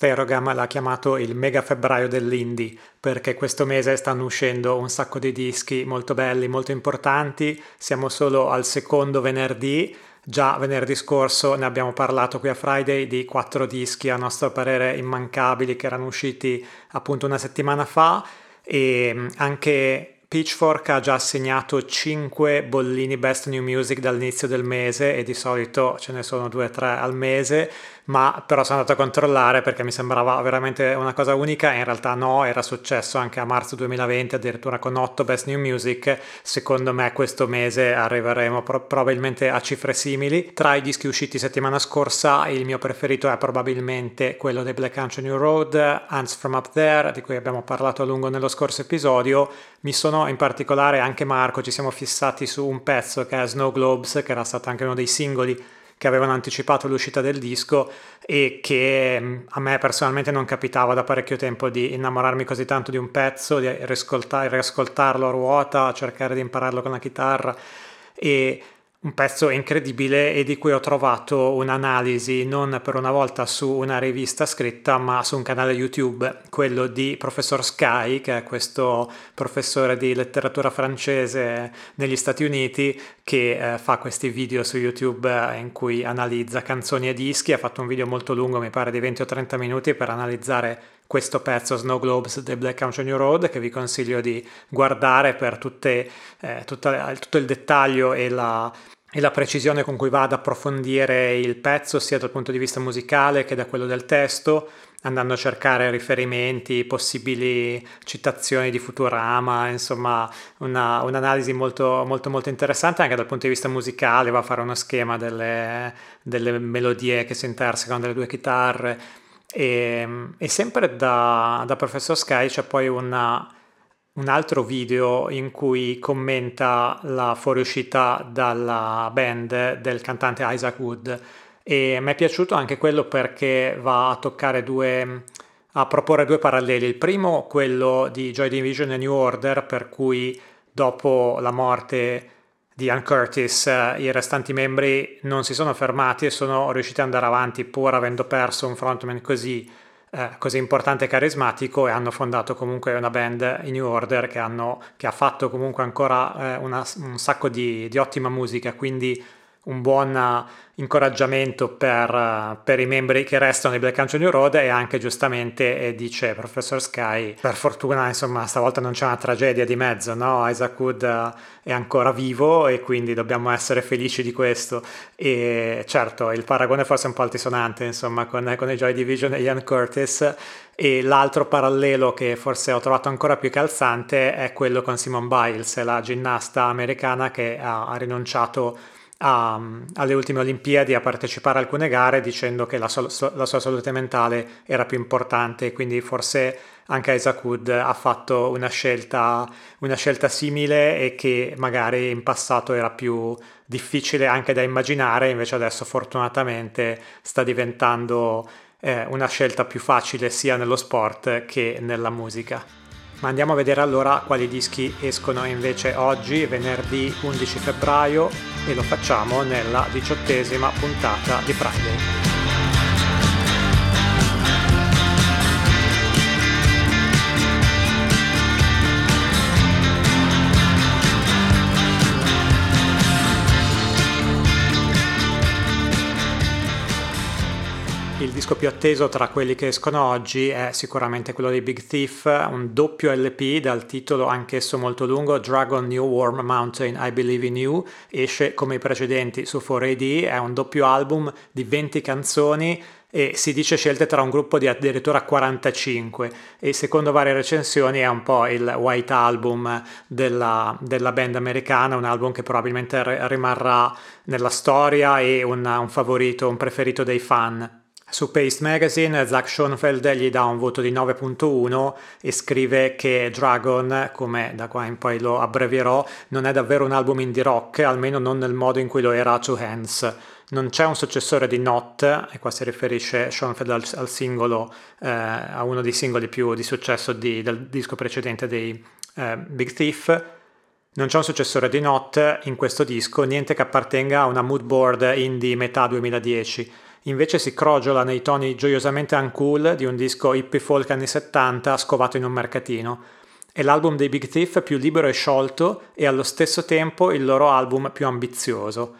Sterogam l'ha chiamato il mega febbraio dell'indie perché questo mese stanno uscendo un sacco di dischi molto belli, molto importanti. Siamo solo al secondo venerdì. Già venerdì scorso ne abbiamo parlato qui a Friday di quattro dischi a nostro parere immancabili che erano usciti appunto una settimana fa e anche Pitchfork ha già assegnato 5 bollini Best New Music dall'inizio del mese e di solito ce ne sono 2-3 al mese ma però sono andato a controllare perché mi sembrava veramente una cosa unica e in realtà no, era successo anche a marzo 2020 addirittura con 8 Best New Music, secondo me questo mese arriveremo pro- probabilmente a cifre simili. Tra i dischi usciti settimana scorsa il mio preferito è probabilmente quello dei Black Country New Road, Hands From Up There, di cui abbiamo parlato a lungo nello scorso episodio. Mi sono in particolare anche Marco, ci siamo fissati su un pezzo che è Snow Globes, che era stato anche uno dei singoli che avevano anticipato l'uscita del disco e che mm, a me personalmente non capitava da parecchio tempo di innamorarmi così tanto di un pezzo, di riascoltarlo a ruota, cercare di impararlo con la chitarra. E un pezzo incredibile e di cui ho trovato un'analisi non per una volta su una rivista scritta ma su un canale YouTube, quello di Professor Sky, che è questo professore di letteratura francese negli Stati Uniti che eh, fa questi video su YouTube eh, in cui analizza canzoni e dischi, ha fatto un video molto lungo, mi pare di 20 o 30 minuti per analizzare questo pezzo Snow Globes del Black Country New Road che vi consiglio di guardare per tutte, eh, tutta, tutto il dettaglio e la, e la precisione con cui va ad approfondire il pezzo sia dal punto di vista musicale che da quello del testo, andando a cercare riferimenti, possibili citazioni di Futurama, insomma una, un'analisi molto, molto, molto interessante anche dal punto di vista musicale, va a fare uno schema delle, delle melodie che si intersecano delle due chitarre e, e sempre da, da Professor Sky c'è poi una un altro video in cui commenta la fuoriuscita dalla band del cantante Isaac Wood e mi è piaciuto anche quello perché va a toccare due a proporre due paralleli. Il primo, quello di Joy Division e New Order, per cui dopo la morte di Ian Curtis i restanti membri non si sono fermati e sono riusciti ad andare avanti pur avendo perso un frontman così eh, così importante e carismatico e hanno fondato comunque una band in New Order che, hanno, che ha fatto comunque ancora eh, una, un sacco di, di ottima musica, quindi un buon incoraggiamento per, per, i membri che restano di Black Country New Road e anche giustamente eh, dice Professor Sky per fortuna insomma stavolta non c'è una tragedia di mezzo no? Isaac Wood è ancora vivo e quindi dobbiamo essere felici di questo e certo il paragone forse è un po' altisonante insomma con, con i Joy Division e Ian Curtis e l'altro parallelo che forse ho trovato ancora più calzante è quello con Simone Biles la ginnasta americana che ha, ha rinunciato a, alle ultime Olimpiadi a partecipare a alcune gare dicendo che la, so, la sua salute mentale era più importante, quindi forse anche Wood ha fatto una scelta, una scelta simile e che magari in passato era più difficile anche da immaginare, invece adesso fortunatamente sta diventando eh, una scelta più facile sia nello sport che nella musica. Ma andiamo a vedere allora quali dischi escono invece oggi, venerdì 11 febbraio, e lo facciamo nella diciottesima puntata di Friday. Il disco più atteso tra quelli che escono oggi è sicuramente quello dei Big Thief, un doppio LP dal titolo anch'esso molto lungo Dragon New Warm Mountain I Believe in You, esce come i precedenti su 4AD, è un doppio album di 20 canzoni e si dice scelte tra un gruppo di addirittura 45 e secondo varie recensioni è un po' il white album della, della band americana, un album che probabilmente rimarrà nella storia e un, un favorito, un preferito dei fan. Su Paste Magazine Zach Schoenfeld gli dà un voto di 9.1 e scrive che Dragon, come da qua in poi lo abbrevierò, non è davvero un album indie rock, almeno non nel modo in cui lo era Two Hands. Non c'è un successore di Not, e qua si riferisce Schoenfeld al, al singolo, eh, a uno dei singoli più di successo di, del disco precedente dei eh, Big Thief. Non c'è un successore di Not in questo disco, niente che appartenga a una mood board indie metà 2010 invece si crogiola nei toni gioiosamente uncool di un disco hippie folk anni 70 scovato in un mercatino. È l'album dei Big Thief più libero e sciolto e allo stesso tempo il loro album più ambizioso.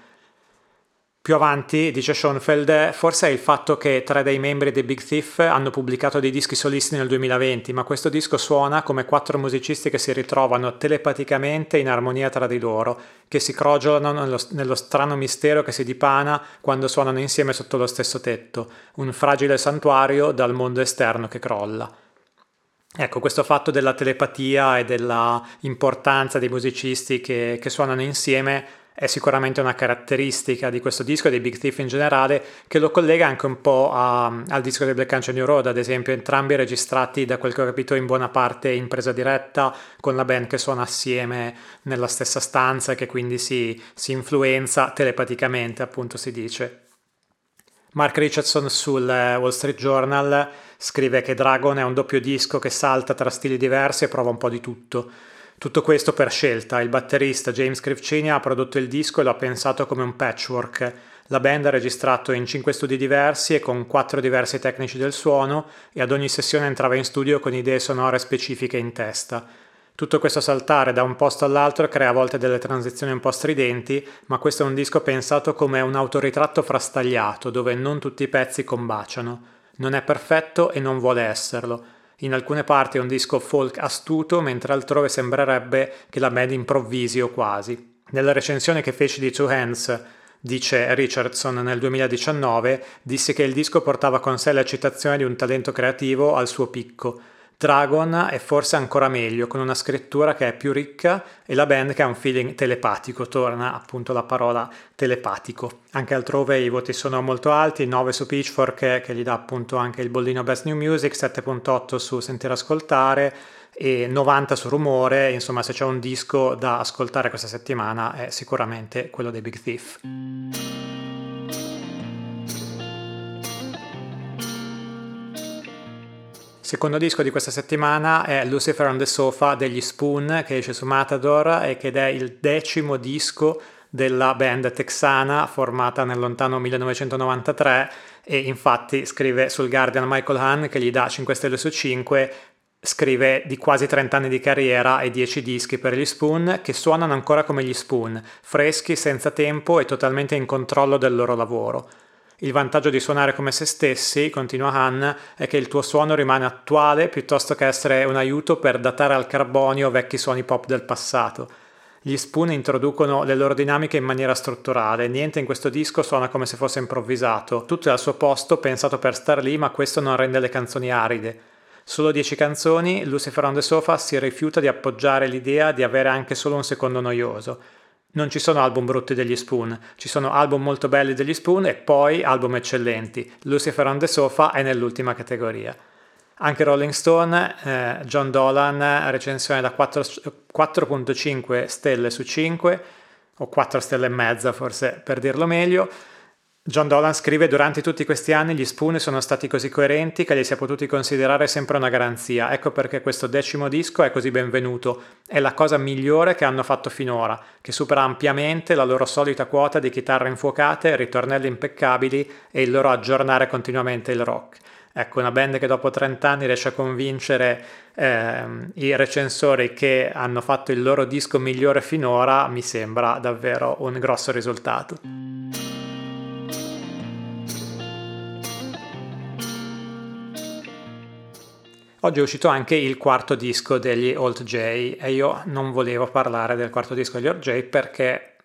Più avanti, dice Schoenfeld, forse è il fatto che tre dei membri dei Big Thief hanno pubblicato dei dischi solisti nel 2020, ma questo disco suona come quattro musicisti che si ritrovano telepaticamente in armonia tra di loro, che si crogiolano nello, nello strano mistero che si dipana quando suonano insieme sotto lo stesso tetto, un fragile santuario dal mondo esterno che crolla. Ecco, questo fatto della telepatia e della importanza dei musicisti che, che suonano insieme è sicuramente una caratteristica di questo disco e dei Big Thief in generale che lo collega anche un po' a, al disco del Black Country New Road, ad esempio, entrambi registrati da quel che ho capito in buona parte in presa diretta con la band che suona assieme nella stessa stanza e che quindi si, si influenza telepaticamente, appunto si dice. Mark Richardson sul eh, Wall Street Journal scrive che Dragon è un doppio disco che salta tra stili diversi e prova un po' di tutto tutto questo per scelta, il batterista James Krivcinia ha prodotto il disco e lo ha pensato come un patchwork. La band ha registrato in cinque studi diversi e con quattro diversi tecnici del suono e ad ogni sessione entrava in studio con idee sonore specifiche in testa. Tutto questo saltare da un posto all'altro crea a volte delle transizioni un po' stridenti, ma questo è un disco pensato come un autoritratto frastagliato, dove non tutti i pezzi combaciano. Non è perfetto e non vuole esserlo in alcune parti è un disco folk astuto, mentre altrove sembrerebbe che la band improvvisi o quasi. Nella recensione che feci di Two Hands, dice Richardson nel 2019, disse che il disco portava con sé la citazione di un talento creativo al suo picco, Dragon è forse ancora meglio, con una scrittura che è più ricca e la band che ha un feeling telepatico, torna appunto la parola telepatico. Anche altrove i voti sono molto alti, 9 su Pitchfork che gli dà appunto anche il bollino Best New Music, 7.8 su Sentire Ascoltare e 90 su Rumore, insomma se c'è un disco da ascoltare questa settimana è sicuramente quello dei Big Thief. Secondo disco di questa settimana è Lucifer on the Sofa degli Spoon che esce su Matador e che è il decimo disco della band texana formata nel lontano 1993 e infatti scrive sul Guardian Michael Hahn che gli dà 5 stelle su 5 scrive di quasi 30 anni di carriera e 10 dischi per gli Spoon che suonano ancora come gli Spoon, freschi, senza tempo e totalmente in controllo del loro lavoro. Il vantaggio di suonare come se stessi, continua Han, è che il tuo suono rimane attuale piuttosto che essere un aiuto per datare al carbonio vecchi suoni pop del passato. Gli Spoon introducono le loro dinamiche in maniera strutturale, niente in questo disco suona come se fosse improvvisato, tutto è al suo posto, pensato per star lì, ma questo non rende le canzoni aride. Solo 10 canzoni, Lucifer on the Sofa si rifiuta di appoggiare l'idea di avere anche solo un secondo noioso. Non ci sono album brutti degli Spoon, ci sono album molto belli degli Spoon e poi album eccellenti. Lucifer on the Sofa è nell'ultima categoria. Anche Rolling Stone, eh, John Dolan, recensione da 4, 4.5 stelle su 5, o 4 stelle e mezza forse per dirlo meglio, John Dolan scrive durante tutti questi anni gli Spoon sono stati così coerenti che li si è potuti considerare sempre una garanzia, ecco perché questo decimo disco è così benvenuto, è la cosa migliore che hanno fatto finora, che supera ampiamente la loro solita quota di chitarre infuocate, ritornelli impeccabili e il loro aggiornare continuamente il rock. Ecco, una band che dopo 30 anni riesce a convincere eh, i recensori che hanno fatto il loro disco migliore finora mi sembra davvero un grosso risultato. Oggi è uscito anche il quarto disco degli Alt J e io non volevo parlare del quarto disco degli Alt J perché,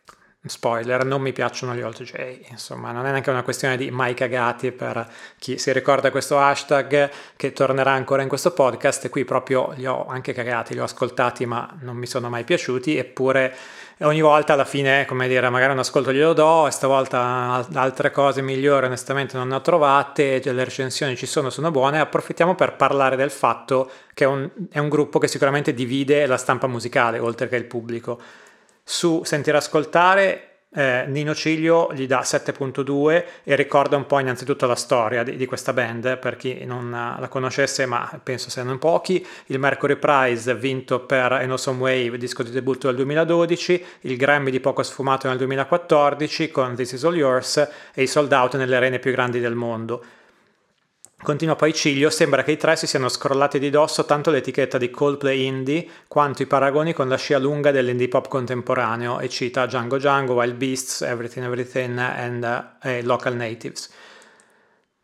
spoiler, non mi piacciono gli Alt J. Insomma, non è neanche una questione di mai cagati per chi si ricorda questo hashtag che tornerà ancora in questo podcast qui proprio li ho anche cagati, li ho ascoltati ma non mi sono mai piaciuti eppure ogni volta alla fine, come dire, magari un ascolto glielo do e stavolta altre cose migliori onestamente non ne ho trovate, le recensioni ci sono, sono buone, approfittiamo per parlare del fatto che è un, è un gruppo che sicuramente divide la stampa musicale oltre che il pubblico. Su Sentire Ascoltare eh, Nino Ciglio gli dà 7.2 e ricorda un po' innanzitutto la storia di, di, questa band per chi non la conoscesse ma penso siano in pochi. Il Mercury Prize vinto per An Awesome Wave disco di debutto del 2012 il Grammy di poco sfumato nel 2014 con This Is All Yours e i sold out nelle arene più grandi del mondo Continua poi Ciglio, sembra che i tre si siano scrollati di dosso tanto l'etichetta di Coldplay Indie quanto i paragoni con la scia lunga dell'indie pop contemporaneo e cita Django Django, Wild Beasts, Everything Everything and uh, Local Natives.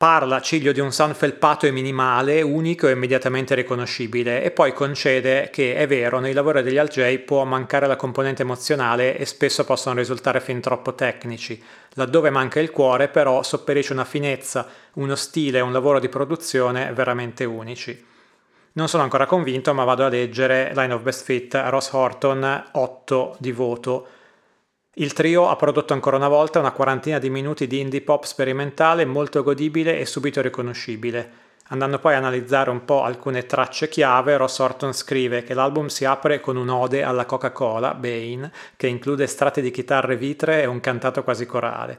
Parla Ciglio di un sound felpato e minimale, unico e immediatamente riconoscibile, e poi concede che è vero, nei lavori degli Al-J può mancare la componente emozionale e spesso possono risultare fin troppo tecnici. Laddove manca il cuore, però, sopperisce una finezza, uno stile e un lavoro di produzione veramente unici. Non sono ancora convinto, ma vado a leggere Line of Best Fit, Ross Horton, 8 di voto il trio ha prodotto ancora una volta una quarantina di minuti di indie pop sperimentale molto godibile e subito riconoscibile. Andando poi a analizzare un po' alcune tracce chiave, Ross Orton scrive che l'album si apre con un'ode alla Coca-Cola, Bane, che include estratti di chitarre vitree e un cantato quasi corale.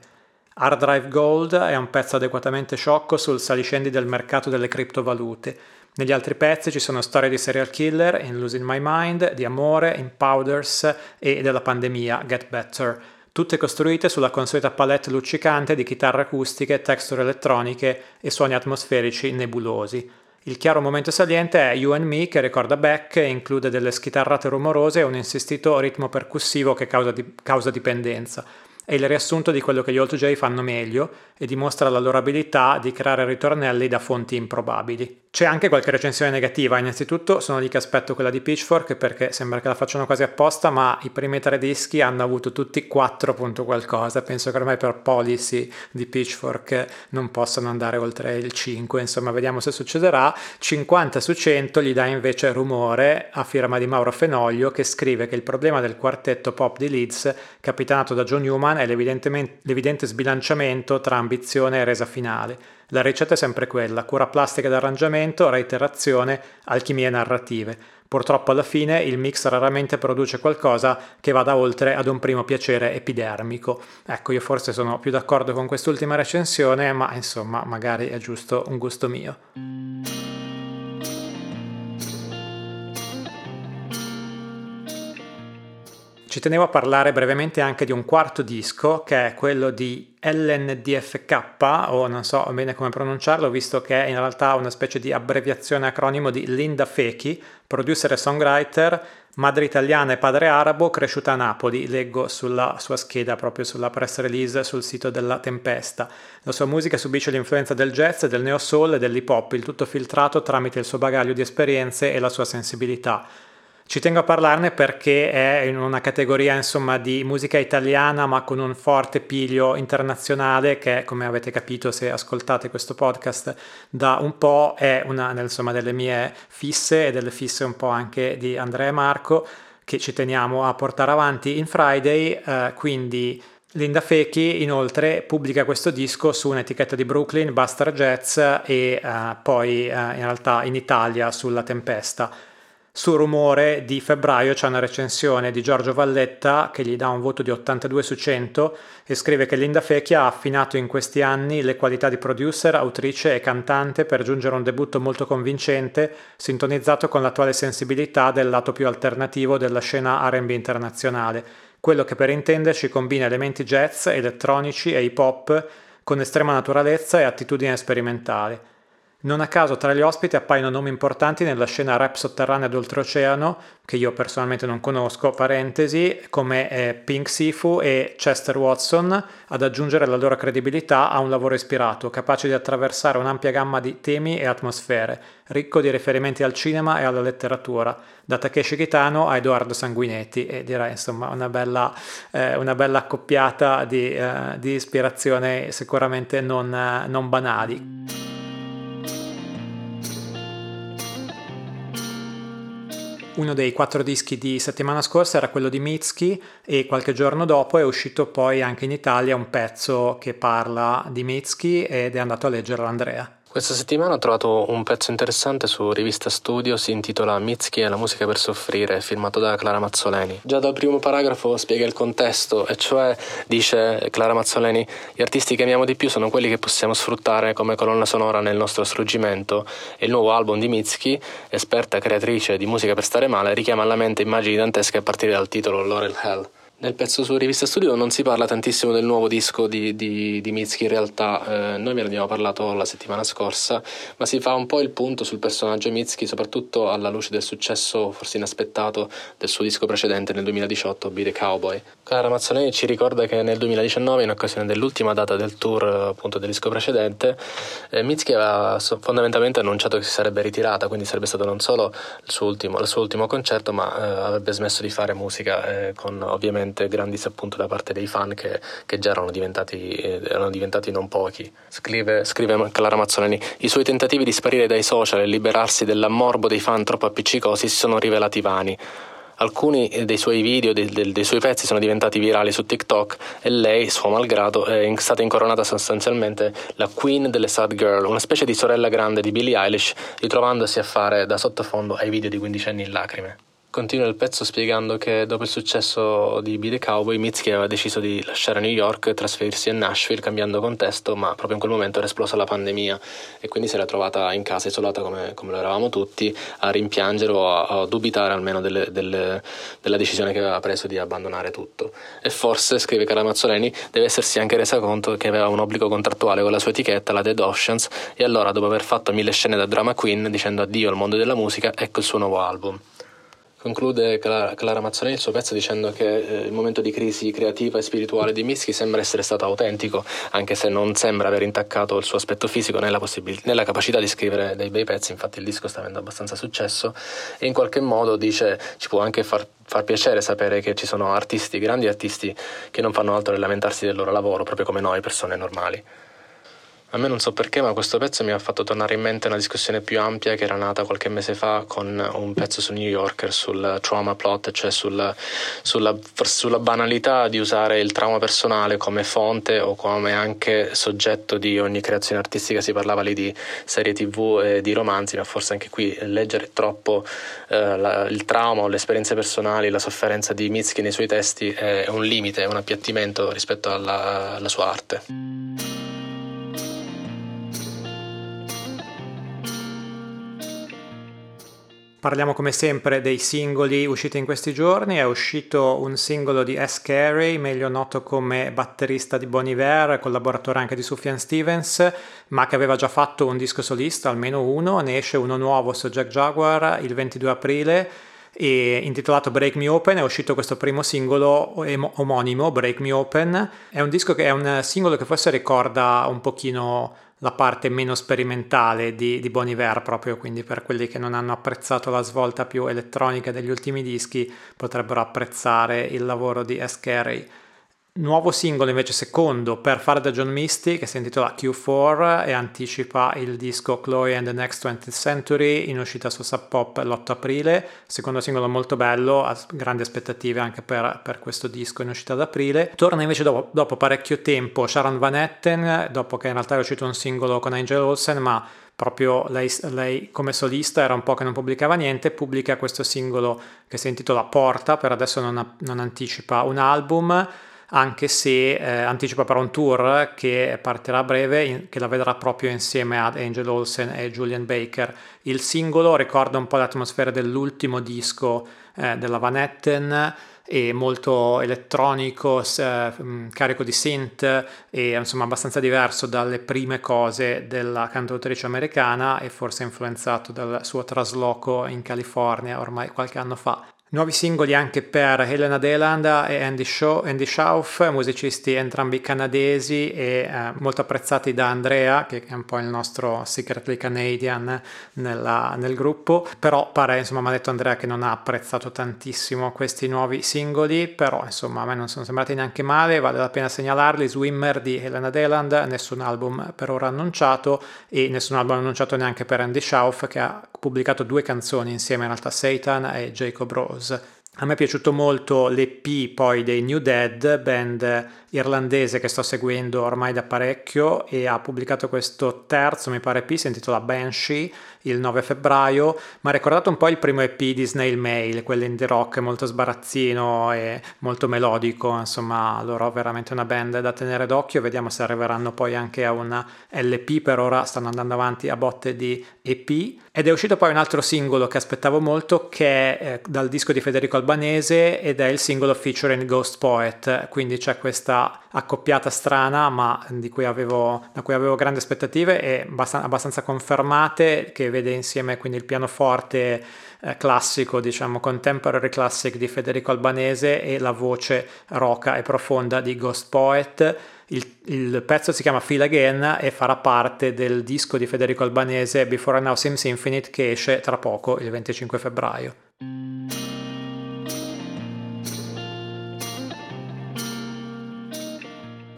Hard Drive Gold è un pezzo adeguatamente sciocco sul saliscendi del mercato delle criptovalute, negli altri pezzi ci sono storie di serial killer, in Losing My Mind, di amore, in Powders e della pandemia, Get Better, tutte costruite sulla consueta palette luccicante di chitarre acustiche, texture elettroniche e suoni atmosferici nebulosi. Il chiaro momento saliente è You and Me che ricorda Beck e include delle schitarrate rumorose e un insistito ritmo percussivo che causa, di- causa dipendenza è il riassunto di quello che gli Old J fanno meglio e dimostra la loro abilità di creare ritornelli da fonti improbabili. C'è anche qualche recensione negativa, innanzitutto sono lì che aspetto quella di Pitchfork perché sembra che la facciano quasi apposta, ma i primi tre dischi hanno avuto tutti 4 punto qualcosa, penso che ormai per policy di Pitchfork non possano andare oltre il 5, insomma vediamo se succederà. 50 su 100 gli dà invece Rumore a firma di Mauro Fenoglio che scrive che il problema del quartetto pop di Leeds, capitanato da John Newman, è l'evidente sbilanciamento tra ambizione e resa finale. La ricetta è sempre quella, cura plastica d'arrangiamento, reiterazione, alchimie narrative. Purtroppo alla fine il mix raramente produce qualcosa che vada oltre ad un primo piacere epidermico. Ecco, io forse sono più d'accordo con quest'ultima recensione, ma insomma, magari è giusto un gusto mio. Ci tenevo a parlare brevemente anche di un quarto disco che è quello di LNDFK o non so bene come pronunciarlo visto che è in realtà una specie di abbreviazione acronimo di Linda Fechi, producer e songwriter, madre italiana e padre arabo, cresciuta a Napoli, leggo sulla sua scheda proprio sulla press release sul sito della Tempesta. La sua musica subisce l'influenza del jazz, del neo soul e dell'hip hop, il tutto filtrato tramite il suo bagaglio di esperienze e la sua sensibilità. Ci tengo a parlarne perché è in una categoria insomma di musica italiana ma con un forte piglio internazionale che come avete capito se ascoltate questo podcast da un po' è una insomma, delle mie fisse e delle fisse un po' anche di Andrea e Marco che ci teniamo a portare avanti in Friday, eh, quindi Linda Fechi inoltre pubblica questo disco su un'etichetta di Brooklyn, Buster Jazz e eh, poi eh, in realtà in Italia sulla Tempesta. Su Rumore di febbraio c'è una recensione di Giorgio Valletta che gli dà un voto di 82 su 100 e scrive che Linda Fecchia ha affinato in questi anni le qualità di producer, autrice e cantante per giungere a un debutto molto convincente, sintonizzato con l'attuale sensibilità del lato più alternativo della scena RB internazionale, quello che per intenderci combina elementi jazz, elettronici e hip hop con estrema naturalezza e attitudine sperimentale. Non a caso tra gli ospiti appaiono nomi importanti nella scena rap sotterranea d'oltreoceano, che io personalmente non conosco, parentesi, come eh, Pink Sifu e Chester Watson, ad aggiungere la loro credibilità a un lavoro ispirato, capace di attraversare un'ampia gamma di temi e atmosfere, ricco di riferimenti al cinema e alla letteratura, da Takeshi Kitano a Edoardo Sanguinetti, e direi insomma una bella, eh, una bella accoppiata di, eh, di ispirazione sicuramente non, eh, non banali. Uno dei quattro dischi di settimana scorsa era quello di Mitski e qualche giorno dopo è uscito poi anche in Italia un pezzo che parla di Mitski ed è andato a leggerlo Andrea. Questa settimana ho trovato un pezzo interessante su Rivista Studio, si intitola Mitski e la musica per soffrire, firmato da Clara Mazzoleni. Già dal primo paragrafo spiega il contesto, e cioè, dice Clara Mazzoleni, gli artisti che amiamo di più sono quelli che possiamo sfruttare come colonna sonora nel nostro struggimento e il nuovo album di Mitski, esperta creatrice di musica per stare male, richiama alla mente immagini dantesche a partire dal titolo Laurel Hell. Nel pezzo su Rivista Studio non si parla tantissimo del nuovo disco di, di, di Mitski, in realtà eh, noi ne abbiamo parlato la settimana scorsa, ma si fa un po' il punto sul personaggio Mitski, soprattutto alla luce del successo forse inaspettato del suo disco precedente nel 2018, Be the Cowboy. Clara Mazzoleni ci ricorda che nel 2019, in occasione dell'ultima data del tour appunto del disco precedente, eh, Mitski aveva fondamentalmente annunciato che si sarebbe ritirata, quindi sarebbe stato non solo il suo ultimo, il suo ultimo concerto, ma eh, avrebbe smesso di fare musica eh, con ovviamente veramente grandi disappunto da parte dei fan che, che già erano diventati, eh, erano diventati, non pochi. Scrive, scrive Clara Mazzoleni, i suoi tentativi di sparire dai social e liberarsi dell'ammorbo dei fan troppo appiccicosi si sono rivelati vani. Alcuni dei suoi video, dei, dei, dei, suoi pezzi sono diventati virali su TikTok e lei, suo malgrado, è stata incoronata sostanzialmente la queen delle sad girl, una specie di sorella grande di Billie Eilish, ritrovandosi a fare da sottofondo ai video di quindicenni in lacrime. Continua il pezzo spiegando che dopo il successo di Be The Cowboy, Mitski aveva deciso di lasciare New York e trasferirsi a Nashville cambiando contesto, ma proprio in quel momento era esplosa la pandemia e quindi si era trovata in casa isolata come, come lo eravamo tutti a rimpiangere o a, a dubitare almeno delle, delle, della decisione che aveva preso di abbandonare tutto. E forse, scrive Cara Mazzoleni, deve essersi anche resa conto che aveva un obbligo contrattuale con la sua etichetta, la Dead Oceans, e allora dopo aver fatto mille scene da drama queen dicendo addio al mondo della musica, ecco il suo nuovo album. Conclude Clara Mazzolini il suo pezzo dicendo che eh, il momento di crisi creativa e spirituale di Mischi sembra essere stato autentico, anche se non sembra aver intaccato il suo aspetto fisico nella, possibil- nella capacità di scrivere dei bei pezzi, infatti il disco sta avendo abbastanza successo e in qualche modo dice ci può anche far, far piacere sapere che ci sono artisti, grandi artisti, che non fanno altro che lamentarsi del loro lavoro, proprio come noi, persone normali. A me non so perché, ma questo pezzo mi ha fatto tornare in mente una discussione più ampia che era nata qualche mese fa con un pezzo su New Yorker sul trauma plot, cioè sul, sulla, sulla, banalità di usare il trauma personale come fonte o come anche soggetto di ogni creazione artistica. Si parlava lì di serie tv e di romanzi, ma forse anche qui leggere troppo eh, la, il trauma o le esperienze personali, la sofferenza di Mitski nei suoi testi è un limite, è un appiattimento rispetto alla, alla sua arte. Parliamo come sempre dei singoli usciti in questi giorni. È uscito un singolo di S. Carey, meglio noto come batterista di Bon Iver, collaboratore anche di Sufjan Stevens, ma che aveva già fatto un disco solista, almeno uno. Ne esce uno nuovo su Jack Jaguar il 22 aprile e intitolato Break Me Open è uscito questo primo singolo omonimo Break Me Open è un disco che è un singolo che forse ricorda un pochino la parte meno sperimentale di, di Bon Iver proprio quindi per quelli che non hanno apprezzato la svolta più elettronica degli ultimi dischi potrebbero apprezzare il lavoro di S. Carey Nuovo singolo invece secondo per fare da John Misty che si intitola Q4 e anticipa il disco Chloe and the Next 20th Century in uscita su Sub Pop l'8 aprile. Secondo singolo molto bello, ha grandi aspettative anche per, per questo disco in uscita ad aprile. Torna invece dopo, dopo, parecchio tempo Sharon Van Etten, dopo che in realtà è uscito un singolo con Angel Olsen, ma proprio lei, lei, come solista era un po' che non pubblicava niente, pubblica questo singolo che si intitola Porta, per adesso non, non anticipa un album anche se eh, anticipa però un tour che partirà a breve, in, che la vedrà proprio insieme ad Angel Olsen e Julian Baker. Il singolo ricorda un po' l'atmosfera dell'ultimo disco eh, della Van Etten e molto elettronico, eh, carico di synth e insomma abbastanza diverso dalle prime cose della cantautrice americana e forse influenzato dal suo trasloco in California ormai qualche anno fa. Nuovi singoli anche per Helena Deland e Andy, Shaw, Andy Schauf, musicisti entrambi canadesi e eh, molto apprezzati da Andrea, che è un po' il nostro secretly Canadian nella, nel gruppo. Però pare, insomma, mi ha detto Andrea che non ha apprezzato tantissimo questi nuovi singoli, però insomma a me non sono sembrati neanche male, vale la pena segnalarli. Swimmer di Helena Deland, nessun album per ora annunciato e nessun album annunciato neanche per Andy Schauf che ha pubblicato due canzoni insieme in realtà Satan e Jacob Rose. A me è piaciuto molto l'EP poi dei New Dead, band irlandese che sto seguendo ormai da parecchio e ha pubblicato questo terzo, mi pare EP, si intitola Banshee, il 9 febbraio, ma ha ricordato un po' il primo EP di Snail Mail, quello indie rock molto sbarazzino e molto melodico, insomma loro veramente una band da tenere d'occhio, vediamo se arriveranno poi anche a una LP, per ora stanno andando avanti a botte di EP. Ed è uscito poi un altro singolo che aspettavo molto che è eh, dal disco di Federico Albanese ed è il singolo featuring Ghost Poet, quindi c'è questa accoppiata strana ma di cui avevo, da cui avevo grandi aspettative e abbastanza confermate che vede insieme quindi il pianoforte eh, classico, diciamo contemporary classic di Federico Albanese e la voce roca e profonda di Ghost Poet. Il, il, pezzo si chiama Feel Again e farà parte del disco di Federico Albanese Before Now Seems Infinite che esce tra poco, il 25 febbraio.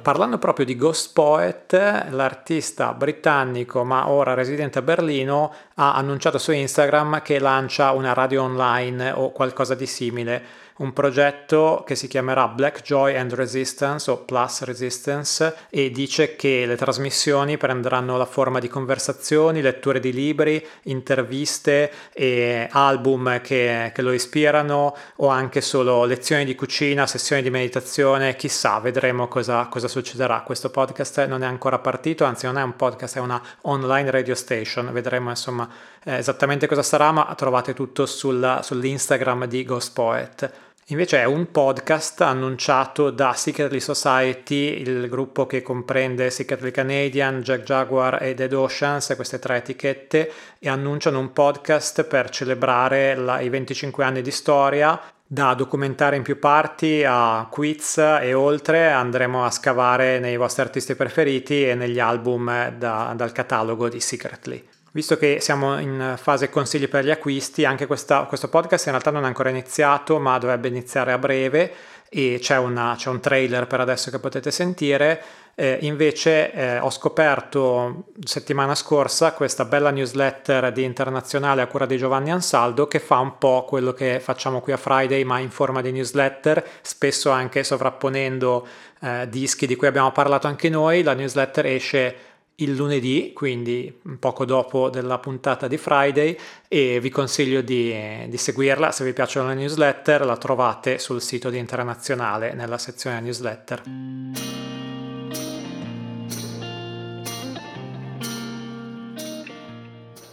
Parlando proprio di Ghost Poet, l'artista britannico ma ora residente a Berlino ha annunciato su Instagram che lancia una radio online o qualcosa di simile un progetto che si chiamerà Black Joy and Resistance o Plus Resistance e dice che le trasmissioni prenderanno la forma di conversazioni, letture di libri, interviste e album che, che lo ispirano o anche solo lezioni di cucina, sessioni di meditazione, chissà, vedremo cosa, cosa succederà. Questo podcast non è ancora partito, anzi non è un podcast, è una online radio station, vedremo insomma eh, esattamente cosa sarà, ma trovate tutto sulla, sull'Instagram di Ghost Poet. Invece è un podcast annunciato da Secretly Society, il gruppo che comprende Secretly Canadian, Jack Jaguar e Dead Oceans, queste tre etichette, e annunciano un podcast per celebrare la, i 25 anni di storia. Da documentare in più parti a quiz e oltre andremo a scavare nei vostri artisti preferiti e negli album da, dal catalogo di Secretly. Visto che siamo in fase consigli per gli acquisti, anche questa, questo podcast in realtà non è ancora iniziato, ma dovrebbe iniziare a breve e c'è, una, c'è un trailer per adesso che potete sentire. Eh, invece eh, ho scoperto settimana scorsa questa bella newsletter di internazionale a cura di Giovanni Ansaldo che fa un po' quello che facciamo qui a Friday ma in forma di newsletter, spesso anche sovrapponendo eh, dischi di cui abbiamo parlato anche noi. La newsletter esce il lunedì, quindi poco dopo della puntata di Friday e vi consiglio di, di, seguirla. Se vi piacciono le newsletter la trovate sul sito di Internazionale nella sezione newsletter.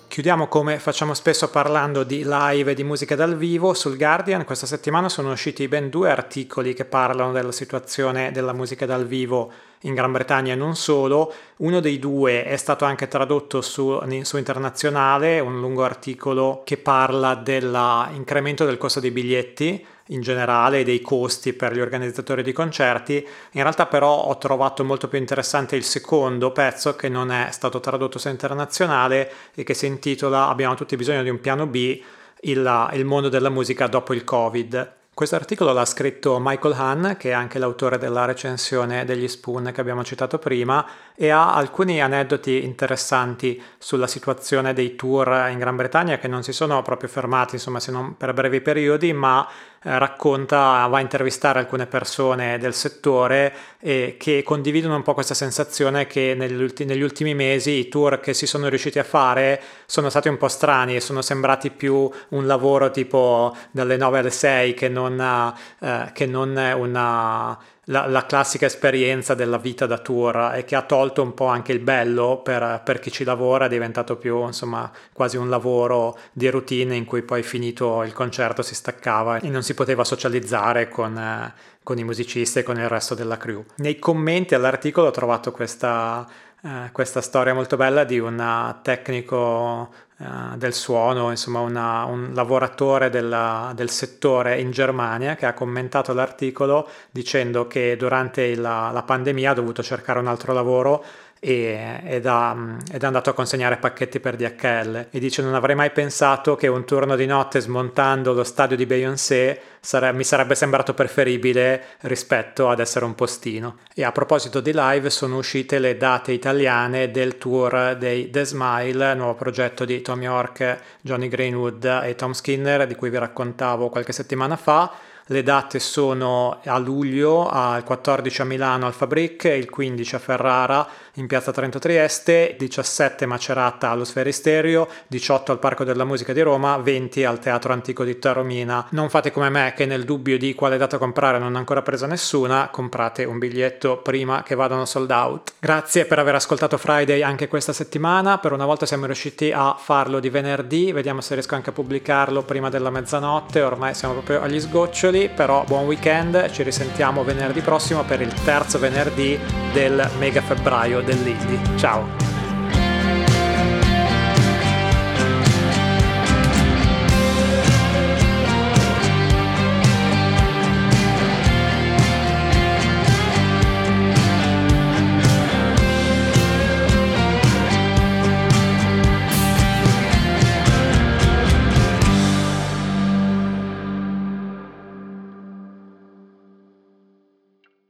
Chiudiamo come facciamo spesso parlando di live e di musica dal vivo. Sul Guardian questa settimana sono usciti ben due articoli che parlano della situazione della musica dal vivo in Gran Bretagna e non solo. Uno dei due è stato anche tradotto su, su internazionale, un lungo articolo che parla dell'incremento del costo dei biglietti in generale dei costi per gli organizzatori di concerti. In realtà però ho trovato molto più interessante il secondo pezzo che non è stato tradotto su internazionale e che si intitola Abbiamo tutti bisogno di un piano B, il, il mondo della musica dopo il Covid. Questo articolo l'ha scritto Michael Hahn, che è anche l'autore della recensione degli Spoon che abbiamo citato prima, e ha alcuni aneddoti interessanti sulla situazione dei tour in Gran Bretagna che non si sono proprio fermati, insomma, se non per brevi periodi, ma eh, racconta, va a intervistare alcune persone del settore e che condividono un po' questa sensazione che negli, negli ultimi mesi i tour che si sono riusciti a fare sono stati un po' strani e sono sembrati più un lavoro tipo dalle 9 alle 6 che non, eh, che non una la, la, classica esperienza della vita da tour e che ha tolto un po' anche il bello per, per, chi ci lavora, è diventato più insomma quasi un lavoro di routine in cui poi finito il concerto si staccava e non si poteva socializzare con, eh, con i musicisti e con il resto della crew. Nei commenti all'articolo ho trovato questa, eh, questa storia molto bella di un tecnico eh, del suono, insomma una, un lavoratore della, del settore in Germania che ha commentato l'articolo dicendo che durante la, la pandemia ha dovuto cercare un altro lavoro e, ed, ha, ed, è andato a consegnare pacchetti per DHL e dice non avrei mai pensato che un turno di notte smontando lo stadio di Beyoncé sare- mi sarebbe sembrato preferibile rispetto ad essere un postino. E a proposito di live sono uscite le date italiane del tour dei The Smile, nuovo progetto di Tom York, Johnny Greenwood e Tom Skinner di cui vi raccontavo qualche settimana fa le date sono a luglio, al 14 a Milano al Fabric, il 15 a Ferrara in piazza Trento Trieste, 17 Macerata allo Sferisterio, 18 al Parco della Musica di Roma, 20 al Teatro Antico di Taromina. Non fate come me che nel dubbio di quale data comprare non ho ancora presa nessuna, comprate un biglietto prima che vadano sold out. Grazie per aver ascoltato Friday anche questa settimana, per una volta siamo riusciti a farlo di venerdì, vediamo se riesco anche a pubblicarlo prima della mezzanotte, ormai siamo proprio agli sgoccioli, però buon weekend, ci risentiamo venerdì prossimo per il terzo venerdì del mega febbraio dell'Indie. Ciao!